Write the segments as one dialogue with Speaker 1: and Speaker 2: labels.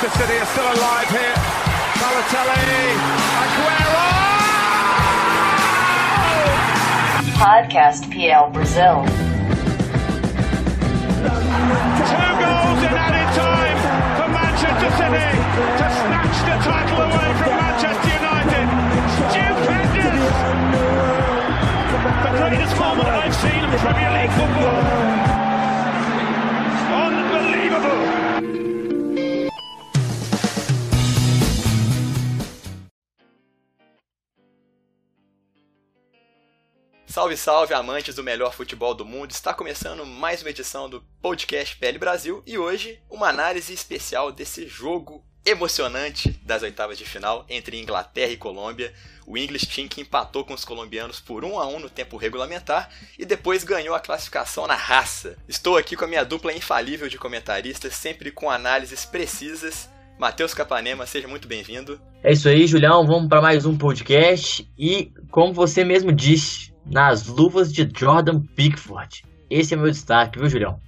Speaker 1: Manchester City are still alive here. Balotelli, Aguero!
Speaker 2: Podcast PL Brazil.
Speaker 1: Two goals in added time for Manchester City to snatch the title away from Manchester United. Stupendous! The greatest moment I've seen in Premier League football.
Speaker 3: Salve, salve, amantes do melhor futebol do mundo! Está começando mais uma edição do podcast PL Brasil e hoje uma análise especial desse jogo emocionante das oitavas de final entre Inglaterra e Colômbia. O English Team que empatou com os colombianos por 1 a 1 no tempo regulamentar e depois ganhou a classificação na raça. Estou aqui com a minha dupla infalível de comentaristas, sempre com análises precisas. Matheus Capanema, seja muito bem-vindo.
Speaker 4: É isso aí, Julião. Vamos para mais um podcast e, como você mesmo disse, nas luvas de Jordan Pickford. Esse é meu destaque, viu, Julião?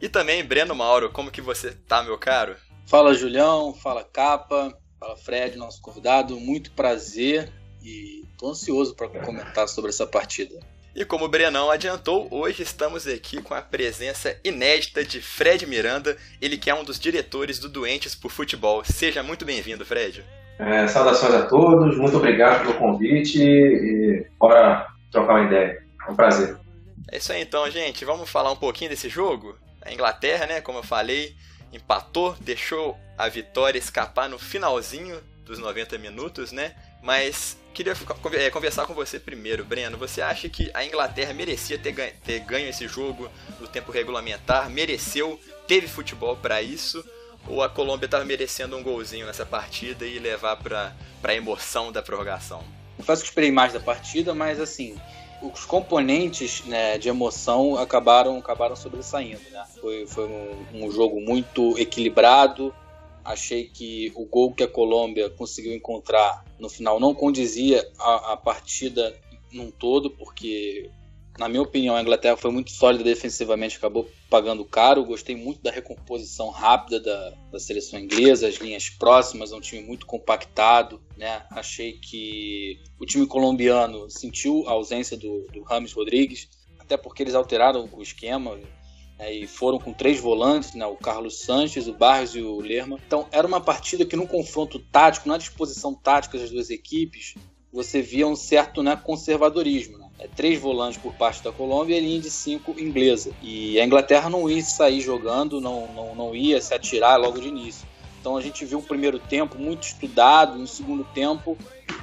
Speaker 3: E também Breno Mauro, como que você tá, meu caro?
Speaker 5: Fala Julião, fala Capa, fala Fred, nosso convidado. Muito prazer e tô ansioso para comentar sobre essa partida.
Speaker 3: E como o Brenão adiantou, hoje estamos aqui com a presença inédita de Fred Miranda, ele que é um dos diretores do Doentes por Futebol. Seja muito bem-vindo, Fred.
Speaker 6: É, saudações a todos, muito obrigado pelo convite e bora trocar uma ideia. É um prazer.
Speaker 3: É isso aí então, gente. Vamos falar um pouquinho desse jogo? A Inglaterra, né, como eu falei, empatou, deixou a vitória escapar no finalzinho dos 90 minutos, né? Mas queria é, conversar com você primeiro, Breno. Você acha que a Inglaterra merecia ter ganho, ter ganho esse jogo no tempo regulamentar? Mereceu? Teve futebol para isso? Ou a Colômbia estava merecendo um golzinho nessa partida e levar para a emoção da prorrogação?
Speaker 5: Confesso que esperei mais da partida, mas assim, os componentes né, de emoção acabaram, acabaram sobressaindo. Né? Foi, foi um, um, jogo muito equilibrado. Achei que o gol que a Colômbia conseguiu encontrar no final não condizia a, a partida num todo, porque na minha opinião, a Inglaterra foi muito sólida defensivamente, acabou pagando caro. Gostei muito da recomposição rápida da, da seleção inglesa, as linhas próximas, é um time muito compactado. Né? Achei que o time colombiano sentiu a ausência do, do Rames Rodrigues, até porque eles alteraram o esquema. Né? E foram com três volantes, né? o Carlos Sanches, o Barros e o Lerma. Então era uma partida que no confronto tático, na disposição tática das duas equipes, você via um certo né, conservadorismo. É, três volantes por parte da Colômbia e linha de cinco inglesa. E a Inglaterra não ia sair jogando, não, não, não ia se atirar logo de início. Então a gente viu o primeiro tempo muito estudado, no segundo tempo,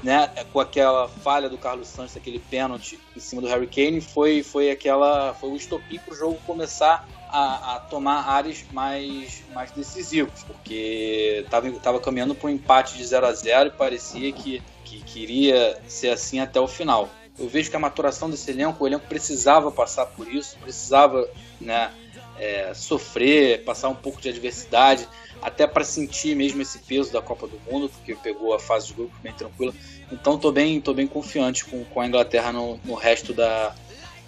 Speaker 5: né, com aquela falha do Carlos Santos, aquele pênalti em cima do Harry Kane, foi, foi aquela foi o estopim para o jogo começar a, a, tomar áreas mais, mais decisivos, porque estava tava caminhando para um empate de 0 a 0 e parecia que, que queria ser assim até o final. Eu vejo que a maturação desse elenco, o elenco precisava passar por isso, precisava né, é, sofrer, passar um pouco de adversidade, até para sentir mesmo esse peso da Copa do Mundo, porque pegou a fase de grupo bem tranquila. Então estou bem, tô bem confiante com, com a Inglaterra no, no, resto da,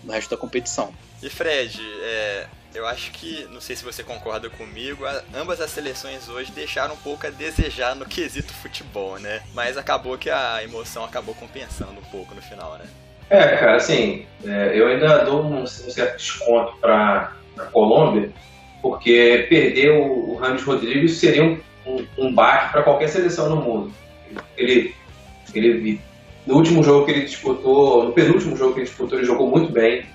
Speaker 5: no resto da competição.
Speaker 3: E Fred, é, eu acho que, não sei se você concorda comigo, ambas as seleções hoje deixaram um pouco a desejar no quesito futebol, né? Mas acabou que a emoção acabou compensando um pouco no final, né?
Speaker 6: É, cara, assim, é, eu ainda dou um, um certo desconto para a Colômbia, porque perder o, o Rames Rodrigues seria um, um, um baque para qualquer seleção no mundo. Ele, ele, no último jogo que ele disputou, no penúltimo jogo que ele disputou, ele jogou muito bem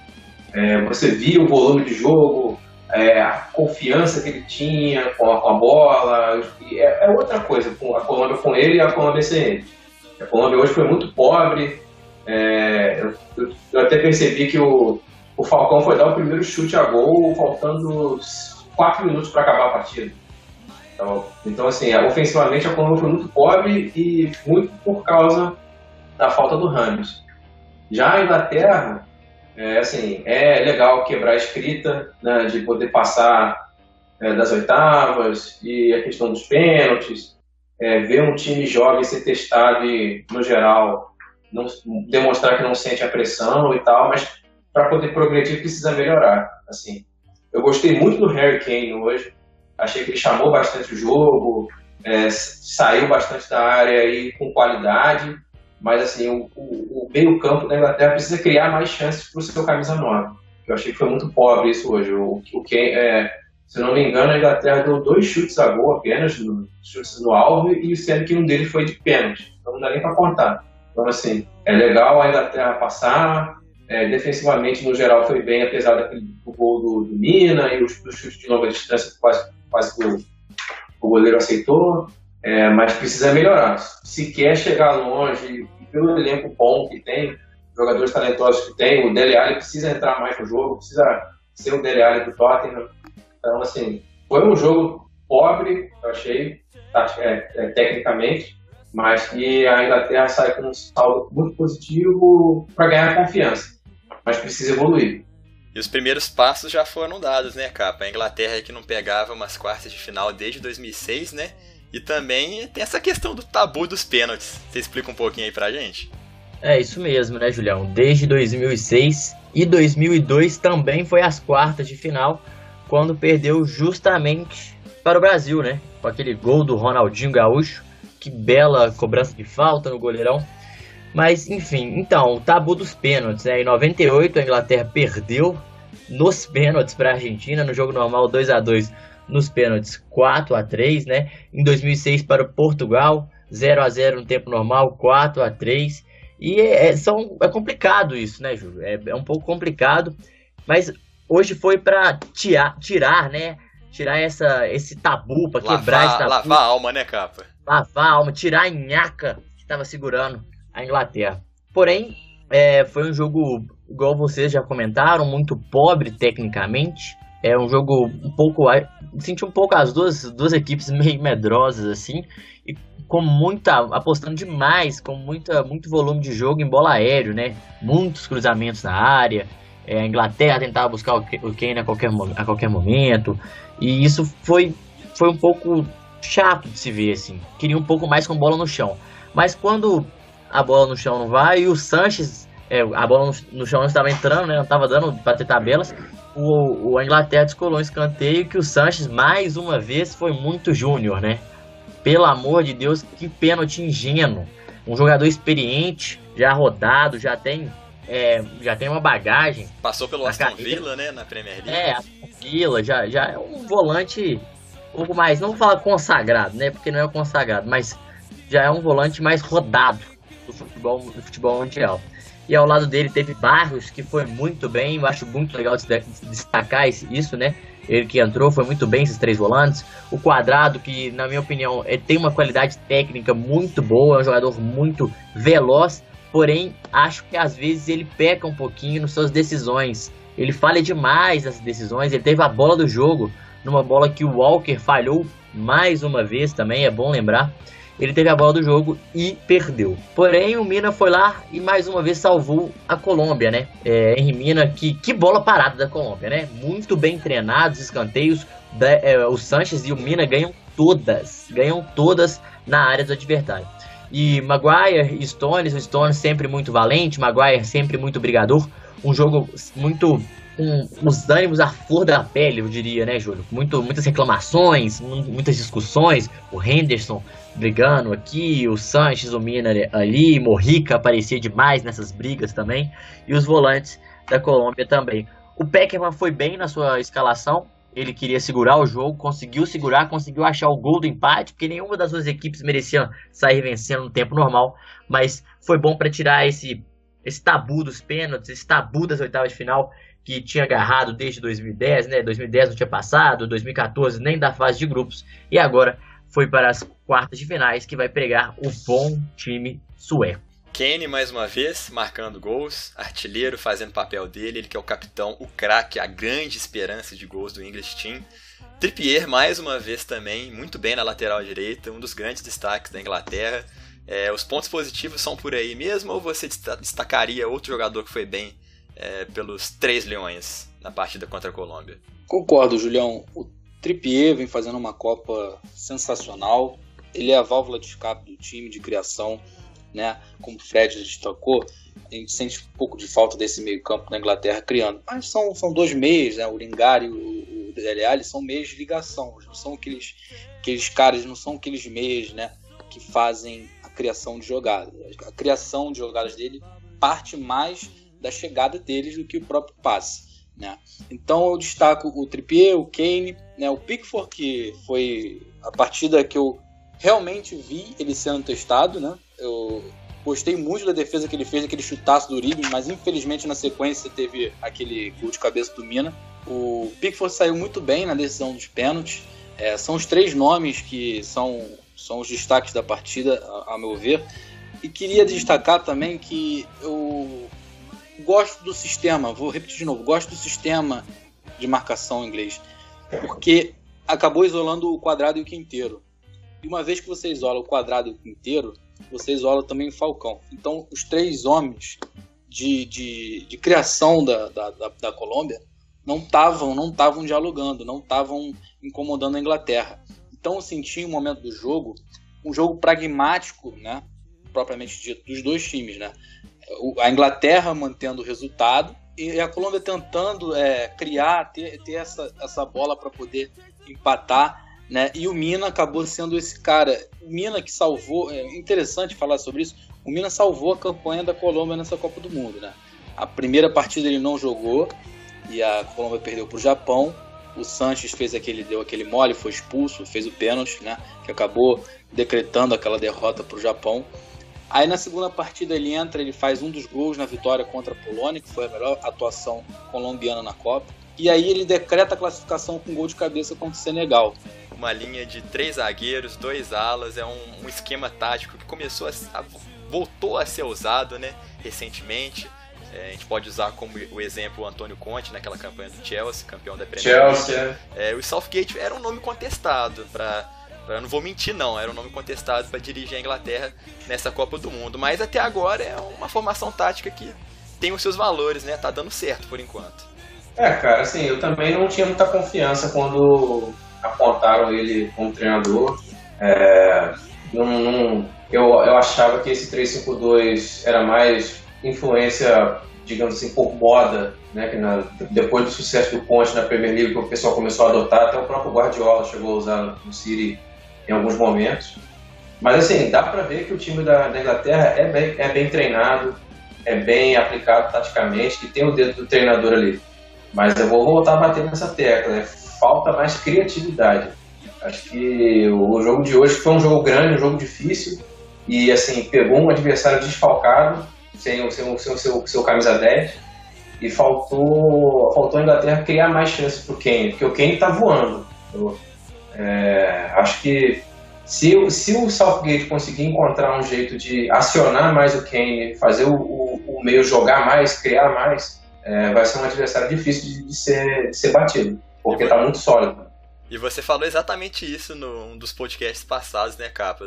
Speaker 6: é, você via o volume de jogo, é, a confiança que ele tinha com a, com a bola. É, é, outra coisa, a Colômbia com ele e a Colômbia sem ele. A Colômbia hoje foi muito pobre. É, eu, eu, até percebi que o, o Falcão foi dar o primeiro chute a gol faltando 4 minutos para acabar a partida. Então, então, assim, ofensivamente a Colômbia foi muito pobre e muito por causa da falta do Ramos. Já a Inglaterra, é, assim, é legal quebrar a escrita, né, de poder passar é, das oitavas e a questão dos pênaltis, é, ver um time jovem ser testado e, no geral, não, demonstrar que não sente a pressão e tal, mas para poder progredir precisa melhorar. Assim, eu gostei muito do Harry Kane hoje, achei que ele chamou bastante o jogo, é, saiu bastante da área e com qualidade, mas assim, o, o, o meio campo da Inglaterra precisa criar mais chances para o seu camisa 9. Eu achei que foi muito pobre isso hoje. O, o que é, se não me engano, a Inglaterra deu dois chutes a gol apenas, no, chutes no alvo, e sendo que um deles foi de pênalti. Então não dá nem para contar. Então, assim, é legal a Inglaterra passar. É, defensivamente, no geral, foi bem, apesar daquele, do gol do, do Mina e os chutes de longa distância, quase, quase que o, o goleiro aceitou. É, mas precisa melhorar. Se quer chegar longe, pelo elenco bom que tem, jogadores talentosos que tem, o Dele Alli precisa entrar mais no jogo, precisa ser o Dele Alli do Tottenham. Então, assim, foi um jogo pobre, eu achei, tá, é, é, tecnicamente, mas que a Inglaterra sai com um saldo muito positivo para ganhar confiança, mas precisa evoluir.
Speaker 3: E os primeiros passos já foram dados, né, Capa? A Inglaterra que não pegava umas quartas de final desde 2006, né? E também tem essa questão do tabu dos pênaltis. Você explica um pouquinho aí pra gente?
Speaker 4: É isso mesmo, né, Julião? Desde 2006 e 2002 também foi as quartas de final, quando perdeu justamente para o Brasil, né? Com aquele gol do Ronaldinho Gaúcho. Que bela cobrança de falta no goleirão. Mas, enfim, então, o tabu dos pênaltis, né? Em 98 a Inglaterra perdeu nos pênaltis para a Argentina, no jogo normal 2 a 2 nos pênaltis 4 a 3 né? Em 2006 para o Portugal, 0 a 0 no tempo normal, 4 a 3 e é, é, são, é complicado isso, né, Júlio? É, é um pouco complicado, mas hoje foi para tirar, tirar, né? Tirar essa, esse tabu, para quebrar esse tabu.
Speaker 3: Lavar a alma, né, Capa?
Speaker 4: Lavar a alma, tirar a nhaca que estava segurando a Inglaterra. Porém, é, foi um jogo, igual vocês já comentaram, muito pobre tecnicamente. É um jogo um pouco. Senti um pouco as duas, duas equipes meio medrosas, assim com muita apostando demais, com muita muito volume de jogo em bola aéreo, né? Muitos cruzamentos na área. É, a Inglaterra tentava buscar o Kane a qualquer, a qualquer momento. E isso foi, foi um pouco chato de se ver, assim. Queria um pouco mais com bola no chão. Mas quando a bola no chão não vai e o Sanches, é, a bola no, no, chão não estava entrando, né? Não estava dando para ter tabelas. O, o a Inglaterra descolou um escanteio que o Sanches, mais uma vez, foi muito júnior, né? Pelo amor de Deus, que pênalti ingênuo. Um jogador experiente, já rodado, já tem, é, já tem uma bagagem.
Speaker 3: Passou pelo Aston carreira. Villa, né, na Premier League.
Speaker 4: É, Aston Villa, já, já é um volante um pouco mais, não vou falar consagrado, né, porque não é consagrado, mas já é um volante mais rodado do futebol, do futebol mundial. E ao lado dele teve Barros, que foi muito bem, eu acho muito legal destacar isso, né? ele que entrou, foi muito bem esses três volantes. O Quadrado, que na minha opinião é, tem uma qualidade técnica muito boa, é um jogador muito veloz, porém acho que às vezes ele peca um pouquinho nas suas decisões. Ele falha demais nas decisões, ele teve a bola do jogo, numa bola que o Walker falhou mais uma vez também, é bom lembrar ele teve a bola do jogo e perdeu. Porém, o Mina foi lá e mais uma vez salvou a Colômbia, né? É, Henry Mina, que, que bola parada da Colômbia, né? Muito bem treinados, escanteios. Da, é, o Sanches e o Mina ganham todas, ganham todas na área do adversário. E Maguire e Stones, o Stones sempre muito valente, Maguire sempre muito brigador. Um jogo muito com os ânimos à flor da pele, eu diria, né, Júlio? Muito, muitas reclamações, muitas discussões. O Henderson brigando aqui, o Sanches, o Mina ali, Morrica aparecia demais nessas brigas também, e os volantes da Colômbia também. O Peckerman foi bem na sua escalação, ele queria segurar o jogo, conseguiu segurar, conseguiu achar o gol do empate, porque nenhuma das duas equipes merecia sair vencendo no tempo normal, mas foi bom para tirar esse, esse tabu dos pênaltis, esse tabu das oitavas de final que tinha agarrado desde 2010, né? 2010 não tinha passado, 2014 nem da fase de grupos, e agora foi para as quartas de finais que vai pregar o bom time sueco.
Speaker 3: Kane mais uma vez marcando gols, artilheiro fazendo papel dele, ele que é o capitão, o craque, a grande esperança de gols do English Team. Trippier mais uma vez também, muito bem na lateral direita, um dos grandes destaques da Inglaterra. É, os pontos positivos são por aí mesmo ou você destacaria outro jogador que foi bem é, pelos três leões na partida contra a Colômbia?
Speaker 5: Concordo, Julião. O Trippier vem fazendo uma Copa sensacional. Ele é a válvula de escape do time de criação, né? Como o Fred destacou, a gente sente um pouco de falta desse meio-campo na Inglaterra criando. Mas são, são dois meios, né? O Lingard e o, o Dele Alli são meios de ligação, não são aqueles aqueles caras, não são aqueles meias, né? Que fazem a criação de jogadas. A criação de jogadas dele parte mais da chegada deles do que o próprio passe. Né? Então eu destaco o Trippier, o Kane, né? o Pickford, que foi a partida que eu realmente vi ele sendo testado. Né? Eu gostei muito da defesa que ele fez, aquele chutaço do Uribe, mas infelizmente na sequência teve aquele gol de cabeça do Mina. O Pickford saiu muito bem na decisão dos pênaltis. É, são os três nomes que são, são os destaques da partida, a, a meu ver. E queria destacar também que eu gosto do sistema, vou repetir de novo, gosto do sistema de marcação inglês, porque acabou isolando o quadrado e o quinteiro. E uma vez que você isola o quadrado e o quinteiro, você isola também o falcão. Então, os três homens de, de, de criação da, da, da, da Colômbia não estavam não estavam dialogando, não estavam incomodando a Inglaterra. Então, eu senti um momento do jogo, um jogo pragmático, né, propriamente dito, dos dois times, né? A Inglaterra mantendo o resultado e a Colômbia tentando é, criar, ter, ter essa, essa bola para poder empatar, né? E o Mina acabou sendo esse cara. O Mina que salvou, é interessante falar sobre isso. O Mina salvou a campanha da Colômbia nessa Copa do Mundo, né? A primeira partida ele não jogou e a Colômbia perdeu para o Japão. O Sanches fez aquele, deu aquele mole, foi expulso, fez o pênalti, né? Que acabou decretando aquela derrota para o Japão. Aí na segunda partida ele entra, ele faz um dos gols na vitória contra a Polônia, que foi a melhor atuação colombiana na Copa. E aí ele decreta a classificação com gol de cabeça contra o Senegal.
Speaker 3: Uma linha de três zagueiros, dois alas, é um, um esquema tático que começou a, a, voltou a ser usado, né, recentemente. É, a gente pode usar como o exemplo o Antônio Conte naquela campanha do Chelsea, campeão da Premier
Speaker 6: League. Chelsea.
Speaker 3: É, o Southgate era um nome contestado para eu não vou mentir, não. Era um nome contestado para dirigir a Inglaterra nessa Copa do Mundo. Mas até agora é uma formação tática que tem os seus valores, né? Tá dando certo por enquanto.
Speaker 6: É, cara, assim, eu também não tinha muita confiança quando apontaram ele como treinador. É, não, não, eu, eu achava que esse 3-5-2 era mais influência, digamos assim, por moda, né? Que na, depois do sucesso do Conte na Premier League, o pessoal começou a adotar, até o próprio Guardiola chegou a usar no City em alguns momentos. Mas assim, dá para ver que o time da, da, Inglaterra é bem, é bem treinado, é bem aplicado taticamente, que tem o dedo do treinador ali. Mas eu vou voltar a bater nessa tecla, né? falta mais criatividade. Acho que o jogo de hoje foi um jogo grande, um jogo difícil, e assim, pegou um adversário desfalcado, sem o seu, seu, seu, seu camisa 10, e faltou, faltou a Inglaterra criar mais chances para o Kane, porque o Kane está voando. É, acho que se, se o Southgate conseguir encontrar um jeito de acionar mais o Kane, fazer o, o, o meio jogar mais, criar mais, é, vai ser um adversário difícil de, de, ser, de ser batido, porque está muito sólido.
Speaker 3: E você falou exatamente isso num dos podcasts passados, né, Capa?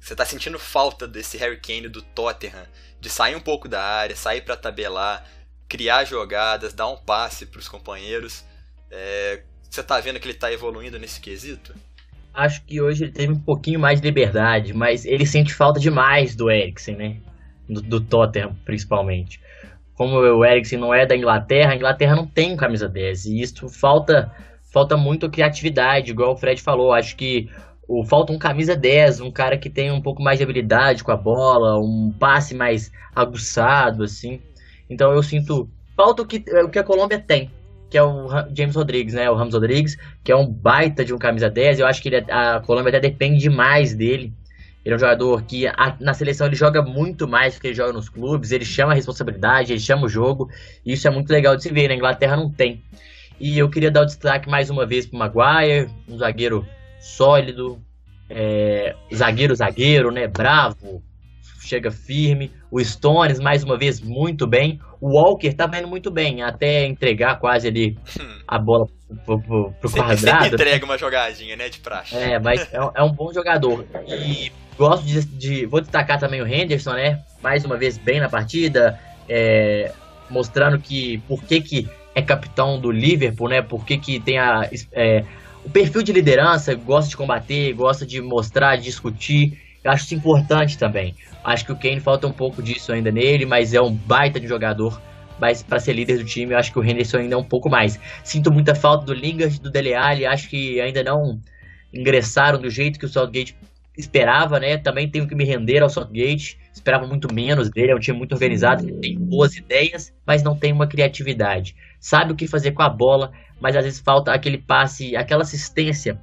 Speaker 3: Você tá sentindo falta desse Harry Kane do Tottenham, de sair um pouco da área, sair para tabelar, criar jogadas, dar um passe para os companheiros. É, você tá vendo que ele tá evoluindo nesse quesito?
Speaker 4: Acho que hoje ele teve um pouquinho mais de liberdade, mas ele sente falta demais do Eriksen, né? Do, do Tottenham, principalmente. Como o Eriksen não é da Inglaterra, a Inglaterra não tem camisa 10. E isso falta, falta muito criatividade, igual o Fred falou. Acho que o, falta um camisa 10, um cara que tem um pouco mais de habilidade com a bola, um passe mais aguçado, assim. Então eu sinto. Falta o que, o que a Colômbia tem que é o James Rodrigues, né? O Ramos Rodrigues, que é um baita de um camisa 10. Eu acho que ele, a Colômbia até depende demais dele. Ele é um jogador que a, na seleção ele joga muito mais do que ele joga nos clubes. Ele chama a responsabilidade, ele chama o jogo. E isso é muito legal de se ver. Na Inglaterra não tem. E eu queria dar o destaque mais uma vez para Maguire, um zagueiro sólido, é, zagueiro, zagueiro, né? Bravo, chega firme. O Stones, mais uma vez, muito bem. O Walker tá indo muito bem, até entregar quase ali hum. a bola pro, pro, pro sempre, quadrado.
Speaker 3: Sempre entrega uma jogadinha, né, de praxe.
Speaker 4: É, mas é, é um bom jogador. E gosto de, de, Vou destacar também o Henderson, né? Mais uma vez bem na partida, é, mostrando que por que, que é capitão do Liverpool, né? Por que, que tem a, é, o perfil de liderança, gosta de combater, gosta de mostrar, de discutir. Eu acho isso importante também. Acho que o Kane falta um pouco disso ainda nele, mas é um baita de jogador. Mas para ser líder do time, eu acho que o Henderson ainda é um pouco mais. Sinto muita falta do Lingard, do Dele Alli, acho que ainda não ingressaram do jeito que o Southgate esperava, né? Também tenho que me render ao Southgate. Esperava muito menos dele, é um time muito organizado, tem boas ideias, mas não tem uma criatividade. Sabe o que fazer com a bola, mas às vezes falta aquele passe, aquela assistência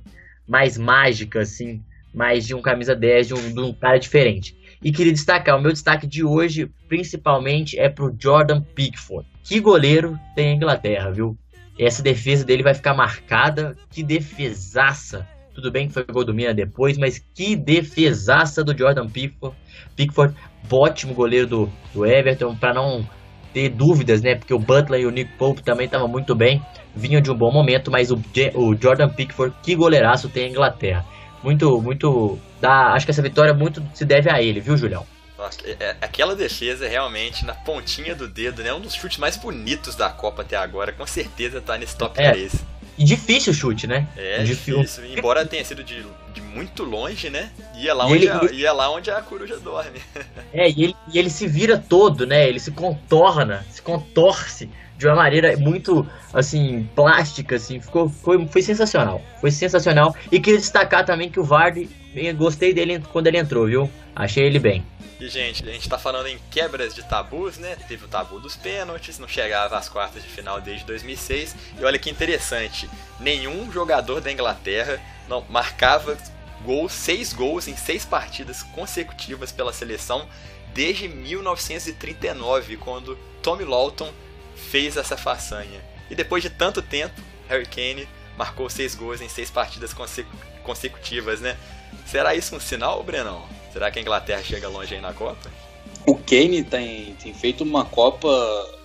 Speaker 4: mais mágica, assim, mais de um camisa 10, de um, de um cara diferente. E queria destacar, o meu destaque de hoje, principalmente, é pro Jordan Pickford. Que goleiro tem a Inglaterra, viu? Essa defesa dele vai ficar marcada. Que defesaça! Tudo bem que foi gol do Mina depois, mas que defesaça do Jordan Pickford. Pickford, ótimo goleiro do, do Everton, para não ter dúvidas, né? Porque o Butler e o Nick Pope também estavam muito bem, vinham de um bom momento, mas o, o Jordan Pickford, que goleiraço tem a Inglaterra. Muito, muito. Dá, acho que essa vitória muito se deve a ele, viu, Julião?
Speaker 3: Nossa, é, é, aquela defesa é realmente na pontinha do dedo, né? Um dos chutes mais bonitos da Copa até agora, com certeza tá nesse top
Speaker 4: é.
Speaker 3: 3.
Speaker 4: E difícil o chute, né?
Speaker 3: É, difícil. difícil. Embora tenha sido de, de muito longe, né? Ia lá, onde ele, a, ia lá onde a coruja dorme.
Speaker 4: É, e ele, e ele se vira todo, né? Ele se contorna, se contorce de uma maneira muito, assim, plástica, assim, ficou, foi, foi sensacional, foi sensacional, e queria destacar também que o Vardy, gostei dele quando ele entrou, viu, achei ele bem.
Speaker 3: E, gente, a gente tá falando em quebras de tabus, né? Teve o tabu dos pênaltis, não chegava às quartas de final desde 2006. E olha que interessante, nenhum jogador da Inglaterra não marcava gols, seis gols em seis partidas consecutivas pela seleção desde 1939, quando Tommy Lawton fez essa façanha. E depois de tanto tempo, Harry Kane marcou seis gols em seis partidas consecutivas, né? Será isso um sinal, Brenão? Será que a Inglaterra chega longe aí na Copa?
Speaker 5: O Kane tem, tem feito uma Copa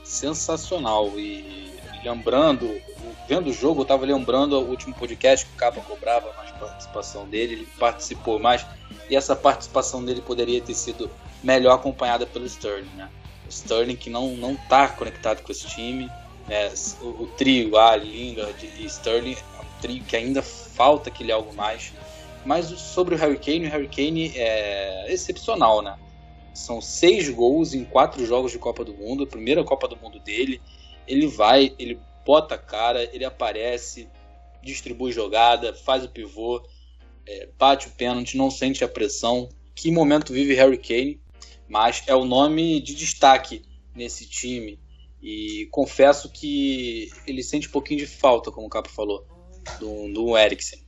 Speaker 5: sensacional e lembrando, vendo o jogo, eu tava lembrando o último podcast que o Capa cobrava mais participação dele, ele participou mais e essa participação dele poderia ter sido melhor acompanhada pelo Sterling, né? Sterling que não não tá conectado com esse time, né? o, o trio Ali, Lingard e Sterling é um trio que ainda falta aquele algo mais. Mas sobre o Harry Kane, o Harry Kane é excepcional, né? São seis gols em quatro jogos de Copa do Mundo, a primeira Copa do Mundo dele. Ele vai, ele bota a cara, ele aparece, distribui jogada, faz o pivô, é, bate o pênalti, não sente a pressão. Que momento vive Harry Kane? Mas é o nome de destaque nesse time. E confesso que ele sente um pouquinho de falta, como o Capo falou, do, do Eriksen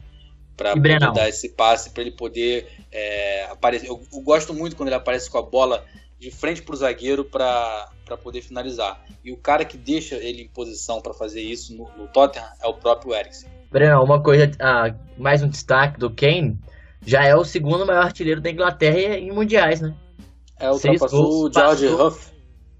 Speaker 5: para poder dar esse passe, para ele poder é, aparecer. Eu, eu, gosto muito quando ele aparece com a bola de frente para o zagueiro para poder finalizar. E o cara que deixa ele em posição para fazer isso no, no, Tottenham é o próprio Eriksen.
Speaker 4: Breno, uma coisa, ah, mais um destaque do Kane, já é o segundo maior artilheiro da Inglaterra em mundiais, né?
Speaker 5: É, ultrapassou o George Huff.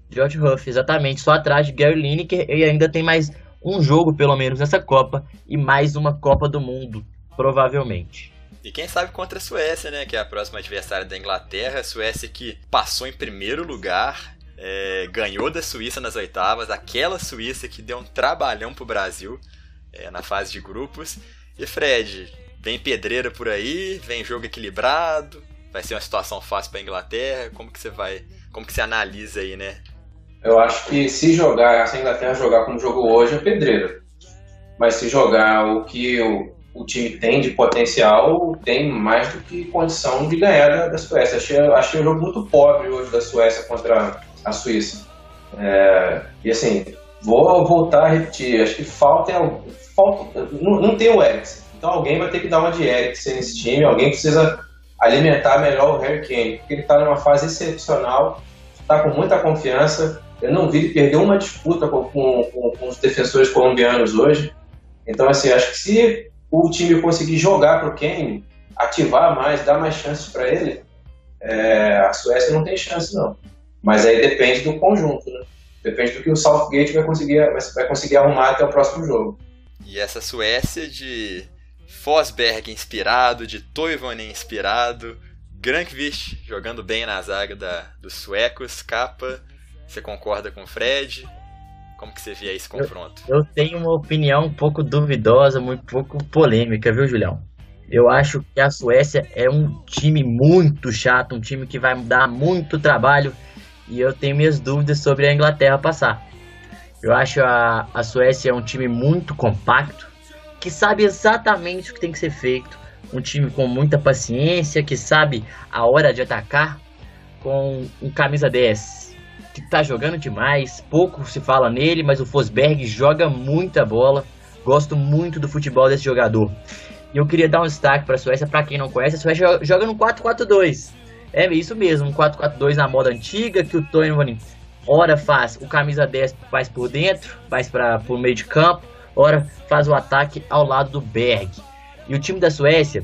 Speaker 4: George Huff, exatamente, só atrás de Gary Lineker e ainda tem mais um jogo, pelo menos, nessa Copa e mais uma Copa do Mundo provavelmente.
Speaker 3: E quem sabe contra a Suécia, né? Que é a próxima adversária da Inglaterra. A Suécia que passou em primeiro lugar, é, ganhou da Suíça nas oitavas. Aquela Suíça que deu um trabalhão pro Brasil é, na fase de grupos. E Fred, vem pedreira por aí, vem jogo equilibrado. Vai ser uma situação fácil para a Inglaterra. Como que você vai, como que você analisa aí, né?
Speaker 6: Eu acho que se jogar, se a Inglaterra jogar como jogou hoje, é pedreira. Mas se jogar o que o o time tem de potencial, tem mais do que condição de ganhar da, da Suécia. Achei, achei um jogo muito pobre hoje da Suécia contra a Suíça. É, e assim, vou voltar a repetir, acho que falta, falta não, não tem o Eriksen. Então alguém vai ter que dar uma de Eriksen nesse time, alguém precisa alimentar melhor o Harry Kane, porque ele está numa fase excepcional, está com muita confiança. Eu não vi ele perder uma disputa com, com, com os defensores colombianos hoje. Então, assim, acho que se o time conseguir jogar para o Kane, ativar mais, dar mais chances para ele, é, a Suécia não tem chance não. Mas aí depende do conjunto, né? Depende do que o Southgate vai conseguir, vai conseguir arrumar até o próximo jogo.
Speaker 3: E essa Suécia de Fosberg inspirado, de Toivonen inspirado, Grankvist jogando bem na zaga da, dos suecos, capa. Você concorda com o Fred? Como que você vê esse confronto?
Speaker 4: Eu, eu tenho uma opinião um pouco duvidosa, muito pouco polêmica, viu, Julião? Eu acho que a Suécia é um time muito chato, um time que vai dar muito trabalho e eu tenho minhas dúvidas sobre a Inglaterra passar. Eu acho a, a Suécia é um time muito compacto, que sabe exatamente o que tem que ser feito, um time com muita paciência, que sabe a hora de atacar, com um camisa 10 que tá jogando demais, pouco se fala nele, mas o Fosberg joga muita bola. Gosto muito do futebol desse jogador. E eu queria dar um destaque para a Suécia, para quem não conhece, a Suécia joga no 4-4-2. É isso mesmo, um 4-4-2 na moda antiga, que o Toivonen ora faz o camisa 10 faz por dentro, faz para o meio de campo, ora faz o ataque ao lado do Berg. E o time da Suécia,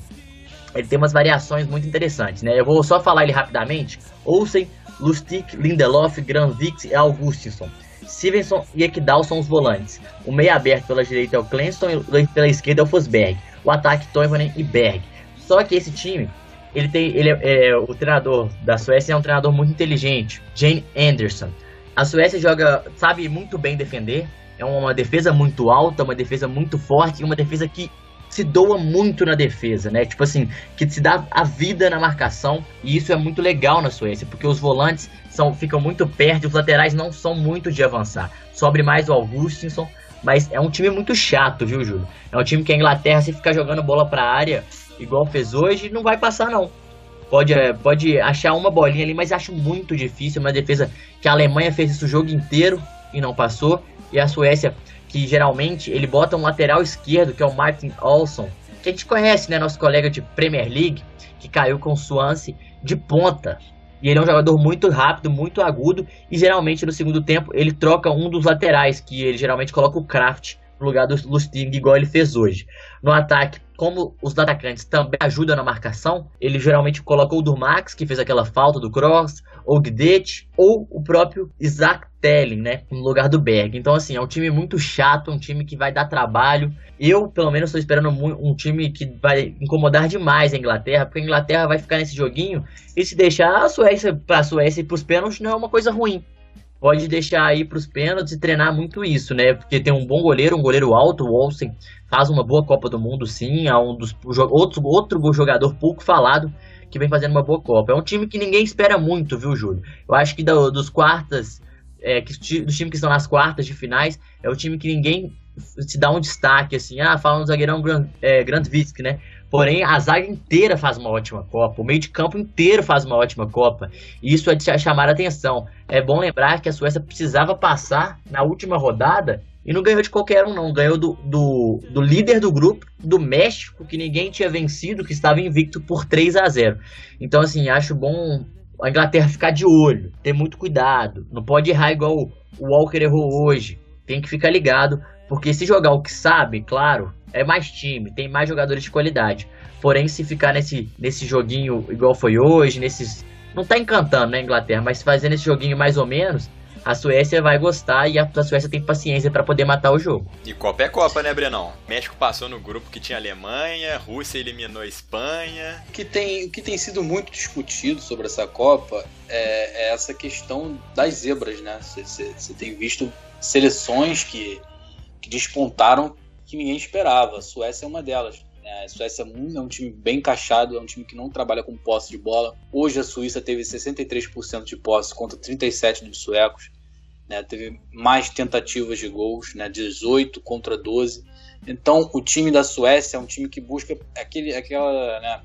Speaker 4: ele tem umas variações muito interessantes, né? Eu vou só falar ele rapidamente. Ouçem Lustig, Lindelof, Granvix e Augustinson. Stevenson e Ekdal são os volantes. O meio aberto pela direita é o Clenston e pela esquerda é o Fosberg. O ataque Toivonen e Berg. Só que esse time, ele tem, ele é, é, o treinador da Suécia é um treinador muito inteligente, Jane Anderson. A Suécia joga, sabe muito bem defender. É uma defesa muito alta, uma defesa muito forte uma defesa que se doa muito na defesa, né? Tipo assim, que se dá a vida na marcação. E isso é muito legal na Suécia, porque os volantes são, ficam muito perto, os laterais não são muito de avançar. Sobre mais o Augustinson, mas é um time muito chato, viu, Júlio? É um time que a Inglaterra, se ficar jogando bola pra área, igual fez hoje, não vai passar, não. Pode, é, pode achar uma bolinha ali, mas acho muito difícil. Uma defesa que a Alemanha fez isso o jogo inteiro e não passou. E a Suécia que geralmente ele bota um lateral esquerdo, que é o Martin Olson, que a gente conhece, né, nosso colega de Premier League, que caiu com o Swansea de ponta. E ele é um jogador muito rápido, muito agudo, e geralmente no segundo tempo ele troca um dos laterais, que ele geralmente coloca o Kraft no lugar do Lustig, igual ele fez hoje. No ataque, como os atacantes também ajudam na marcação, ele geralmente coloca o Durmax, que fez aquela falta do Cross, ou Gdet, ou o próprio Isaac Telling, né, no lugar do Berg. Então, assim, é um time muito chato, um time que vai dar trabalho. Eu, pelo menos, estou esperando um time que vai incomodar demais a Inglaterra, porque a Inglaterra vai ficar nesse joguinho e se deixar a Suécia para a Suécia e para os pênaltis não é uma coisa ruim. Pode deixar aí para os pênaltis e treinar muito isso, né? Porque tem um bom goleiro, um goleiro alto, o Olsen faz uma boa Copa do Mundo, sim. É um dos outro, outro jogador pouco falado que vem fazendo uma boa Copa. É um time que ninguém espera muito, viu, Júlio? Eu acho que do, dos quartas, é, que, dos times que estão nas quartas de finais, é o time que ninguém se dá um destaque, assim, ah, fala no zagueirão é, Grand Visk, né? Porém, a zaga inteira faz uma ótima Copa, o meio de campo inteiro faz uma ótima Copa. E isso é de chamar a atenção. É bom lembrar que a Suécia precisava passar na última rodada e não ganhou de qualquer um, não. Ganhou do, do, do, líder do grupo, do México, que ninguém tinha vencido, que estava invicto por 3 a 0 Então, assim, acho bom a Inglaterra ficar de olho, ter muito cuidado. Não pode errar igual o Walker errou hoje. Tem que ficar ligado, porque se jogar o que sabe, claro, é mais time, tem mais jogadores de qualidade. Porém, se ficar nesse, nesse joguinho igual foi hoje, nesses. Não tá encantando, né, Inglaterra, mas fazendo esse joguinho mais ou menos, a Suécia vai gostar e a, a Suécia tem paciência para poder matar o jogo.
Speaker 3: E Copa é Copa, né, Brenão? México passou no grupo que tinha Alemanha, Rússia eliminou a Espanha.
Speaker 5: O que tem, o que tem sido muito discutido sobre essa Copa é, é essa questão das zebras, né? Você tem visto seleções que, que despontaram que ninguém esperava. A Suécia é uma delas. A Suécia é um time bem encaixado, é um time que não trabalha com posse de bola. Hoje a Suíça teve 63% de posse contra 37% dos suecos. Né? Teve mais tentativas de gols, né? 18 contra 12. Então o time da Suécia é um time que busca aquele, aquela, né?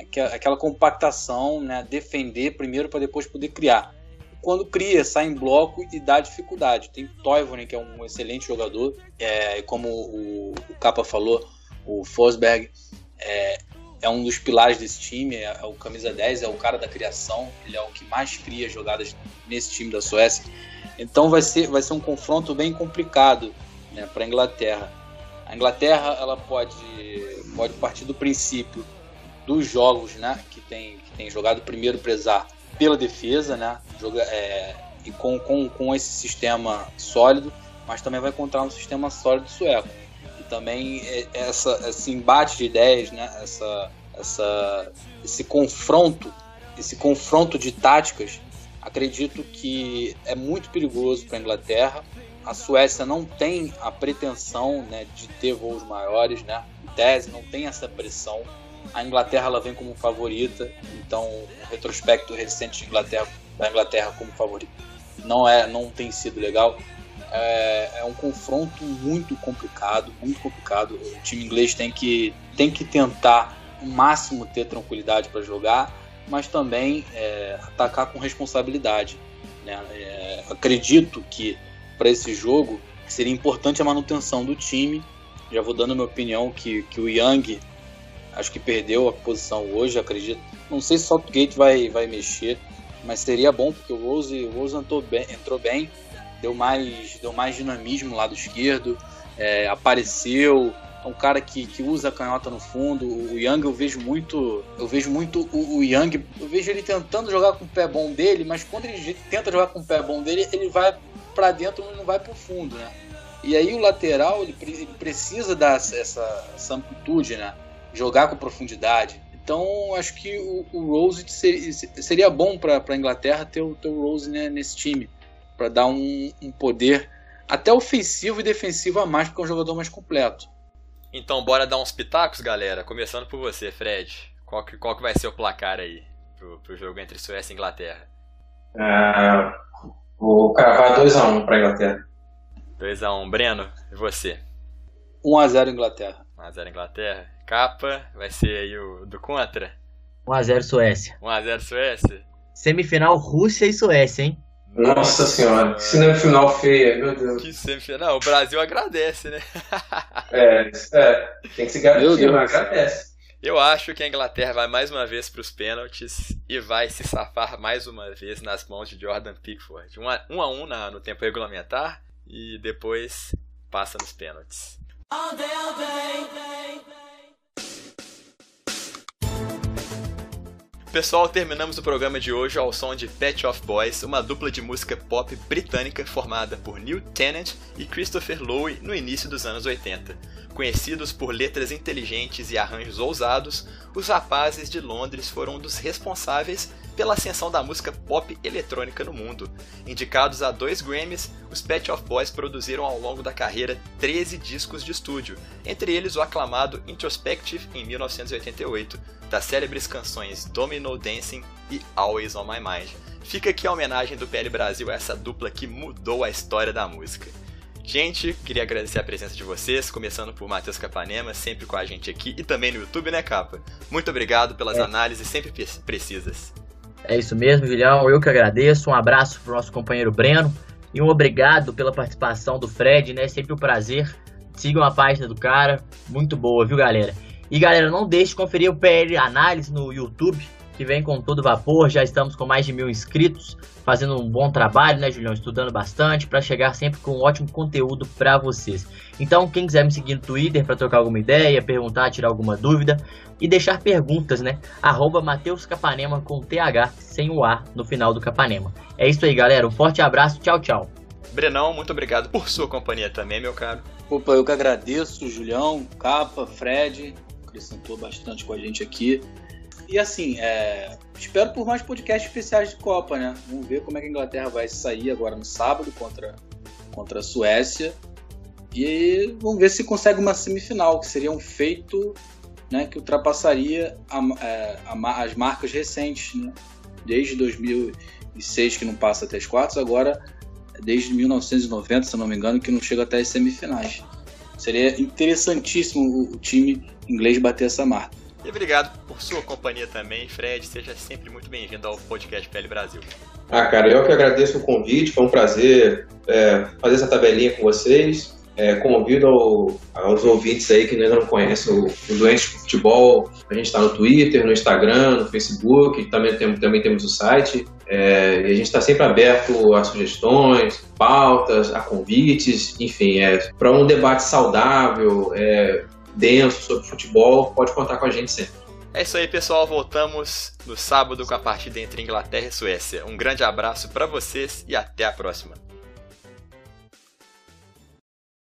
Speaker 5: aquela, aquela compactação, né? defender primeiro para depois poder criar. Quando cria, sai em bloco e dá dificuldade. Tem Toivonen, que é um excelente jogador, é, como o, o Capa falou, o Fosberg é, é um dos pilares desse time, é, é, o camisa 10, é o cara da criação, ele é o que mais cria jogadas nesse time da Suécia. Então vai ser, vai ser um confronto bem complicado né, para a Inglaterra. A Inglaterra ela pode, pode partir do princípio dos jogos né, que, tem, que tem jogado primeiro prezar pela defesa, né, joga, é, e com, com, com esse sistema sólido, mas também vai encontrar um sistema sólido sueco também é, essa, esse embate de ideias, né? essa, essa, esse confronto, esse confronto de táticas, acredito que é muito perigoso para a Inglaterra. A Suécia não tem a pretensão né, de ter voos maiores, né? Em tese, não tem essa pressão. A Inglaterra ela vem como favorita, então o retrospecto recente de Inglaterra, da Inglaterra como favorita não é, não tem sido legal. É, é, um confronto muito complicado, muito complicado. O time inglês tem que, tem que tentar o máximo ter tranquilidade para jogar, mas também é, atacar com responsabilidade. Né? É, acredito que para esse jogo seria importante a manutenção do time. Já vou dando minha opinião que, que o Young acho que perdeu a posição hoje, acredito. Não sei se Southgate vai, vai mexer, mas seria bom porque o Rose, o Rose entrou bem, entrou bem, deu mais, deu mais dinamismo lado esquerdo, é, apareceu, é um cara que, que usa a canhota no fundo. O Young eu vejo muito. Eu vejo muito o, o Young. Eu vejo ele tentando jogar com o pé bom dele, mas quando ele tenta jogar com o pé bom dele, ele vai para dentro e não vai para o fundo, né? E aí o lateral ele, ele precisa dar essa, essa, amplitude, né? Jogar com profundidade. Então acho que o, o Rose seria, seria bom para a Inglaterra ter o, ter o Rose né, nesse time para dar um, um poder até ofensivo e defensivo a mais, porque é um jogador mais completo.
Speaker 3: Então, bora dar uns pitacos, galera. Começando por você, Fred. Qual que, qual que vai ser o placar aí pro, pro jogo entre Suécia e Inglaterra?
Speaker 6: É, vou cravar 2x1 um pra Inglaterra.
Speaker 3: 2x1. Um. Breno, e você?
Speaker 5: 1x0 Inglaterra.
Speaker 3: 1x0 Inglaterra. Capa, vai ser aí o do contra?
Speaker 4: 1x0 Suécia.
Speaker 3: 1x0 Suécia?
Speaker 4: Semifinal Rússia e Suécia, hein?
Speaker 6: Nossa senhora, que semifinal feia, meu Deus.
Speaker 3: Que semifinal, o Brasil agradece, né?
Speaker 6: é, é, tem que se garantir, mas agradece.
Speaker 3: Eu acho que a Inglaterra vai mais uma vez para os pênaltis e vai se safar mais uma vez nas mãos de Jordan Pickford. Um a um, a um na, no tempo regulamentar e depois passa nos pênaltis. All day, all day. Pessoal, terminamos o programa de hoje ao som de Pet of Boys, uma dupla de música pop britânica formada por Neil Tennant e Christopher Lowe no início dos anos 80. Conhecidos por letras inteligentes e arranjos ousados, os rapazes de Londres foram um dos responsáveis pela ascensão da música pop eletrônica no mundo. Indicados a dois Grammys, os Pet Shop Boys produziram ao longo da carreira 13 discos de estúdio, entre eles o aclamado Introspective em 1988, das célebres canções Domino Dancing e Always on My Mind. Fica aqui a homenagem do PL Brasil a essa dupla que mudou a história da música. Gente, queria agradecer a presença de vocês, começando por Matheus Capanema, sempre com a gente aqui e também no YouTube, né, Capa? Muito obrigado pelas é. análises sempre precisas.
Speaker 4: É isso mesmo, Julião. Eu que agradeço. Um abraço para o nosso companheiro Breno e um obrigado pela participação do Fred, né? Sempre um prazer. Sigam a página do cara, muito boa, viu, galera? E galera, não deixe de conferir o PL Análise no YouTube, que vem com todo vapor. Já estamos com mais de mil inscritos, fazendo um bom trabalho, né, Julião? Estudando bastante para chegar sempre com um ótimo conteúdo para vocês. Então, quem quiser me seguir no Twitter para trocar alguma ideia, perguntar, tirar alguma dúvida, e deixar perguntas, né? Arroba Mateus Capanema com TH, sem o A no final do Capanema. É isso aí, galera. Um forte abraço. Tchau, tchau.
Speaker 3: Brenão, muito obrigado por sua companhia também, meu caro.
Speaker 5: Opa, eu que agradeço, Julião, Capa, Fred, acrescentou bastante com a gente aqui. E assim, é... espero por mais podcasts especiais de Copa, né? Vamos ver como é que a Inglaterra vai sair agora no sábado contra, contra a Suécia. E vamos ver se consegue uma semifinal, que seria um feito né, que ultrapassaria a, é, a, as marcas recentes, né? desde 2006 que não passa até as quartas, agora desde 1990, se não me engano, que não chega até as semifinais. Seria interessantíssimo o, o time inglês bater essa marca.
Speaker 3: E obrigado por sua companhia também, Fred. Seja sempre muito bem-vindo ao podcast PL Brasil.
Speaker 6: Ah, cara, eu que agradeço o convite. Foi um prazer é, fazer essa tabelinha com vocês. É, convido ao, aos ouvintes aí que ainda não conhecem o, o Doente de Futebol. A gente está no Twitter, no Instagram, no Facebook, também, tem, também temos o site. É, e a gente está sempre aberto a sugestões, pautas, a convites, enfim, é, para um debate saudável, é, denso sobre futebol, pode contar com a gente sempre.
Speaker 3: É isso aí, pessoal. Voltamos no sábado com a partida entre Inglaterra e Suécia. Um grande abraço para vocês e até a próxima.